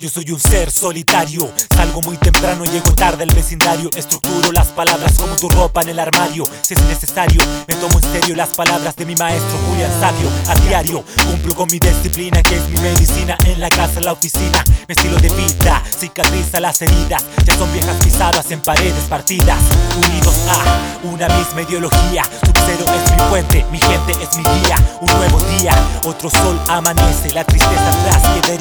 Yo soy un ser solitario, salgo muy temprano, llego tarde al vecindario. Estructuro las palabras como tu ropa en el armario. Si es necesario, me tomo en serio las palabras de mi maestro Julián Sabio. A diario, cumplo con mi disciplina que es mi medicina. En la casa, en la oficina, mi estilo de vida Cicatriza las heridas, ya son viejas pisadas en paredes partidas. Unidos a una misma ideología. Sub-Zero es mi fuente, mi gente es mi guía. Un nuevo día, otro sol amanece. La tristeza atrás quedaría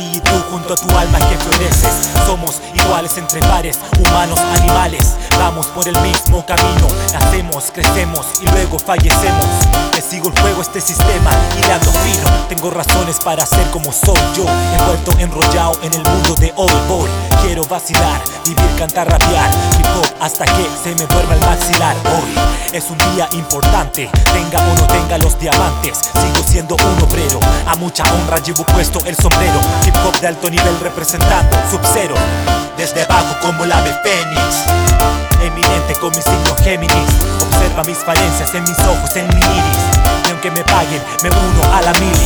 a tu alma que floreces. Somos iguales entre pares, humanos, animales. Vamos por el mismo camino. Nacemos, crecemos y luego fallecemos. Me sigo el juego este sistema hilando fino. Tengo razones para ser como soy yo Envuelto, enrollado en el mundo de hoy Voy, quiero vacilar, vivir, cantar, rapear. Hip hop hasta que se me duerma el maxilar. Hoy es un día importante Tenga o no tenga los diamantes siendo un obrero. A mucha honra llevo puesto el sombrero. Hip hop de alto nivel representando Sub-Zero Desde abajo como la ave fénix. Eminente con mi signo Géminis. Observa mis falencias en mis ojos, en mi iris. Y aunque me paguen, me uno a la mili.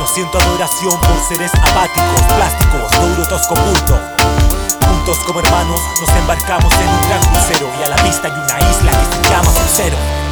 No siento adoración por seres apáticos Plásticos, duro, tosco, bulto. Juntos como hermanos nos embarcamos en un gran crucero Y a la vista hay una isla que se llama Sub-Zero